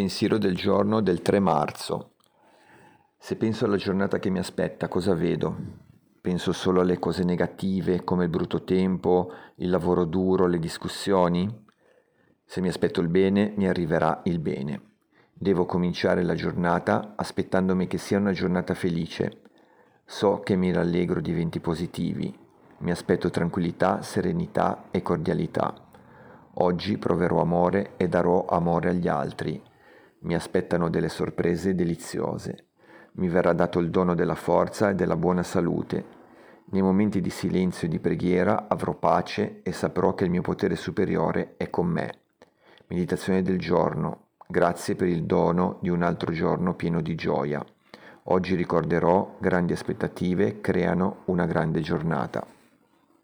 Pensiero del giorno del 3 marzo. Se penso alla giornata che mi aspetta, cosa vedo? Penso solo alle cose negative, come il brutto tempo, il lavoro duro, le discussioni? Se mi aspetto il bene, mi arriverà il bene. Devo cominciare la giornata aspettandomi che sia una giornata felice. So che mi rallegro di eventi positivi. Mi aspetto tranquillità, serenità e cordialità. Oggi proverò amore e darò amore agli altri. Mi aspettano delle sorprese deliziose. Mi verrà dato il dono della forza e della buona salute. Nei momenti di silenzio e di preghiera avrò pace e saprò che il mio potere superiore è con me. Meditazione del giorno. Grazie per il dono di un altro giorno pieno di gioia. Oggi ricorderò grandi aspettative creano una grande giornata.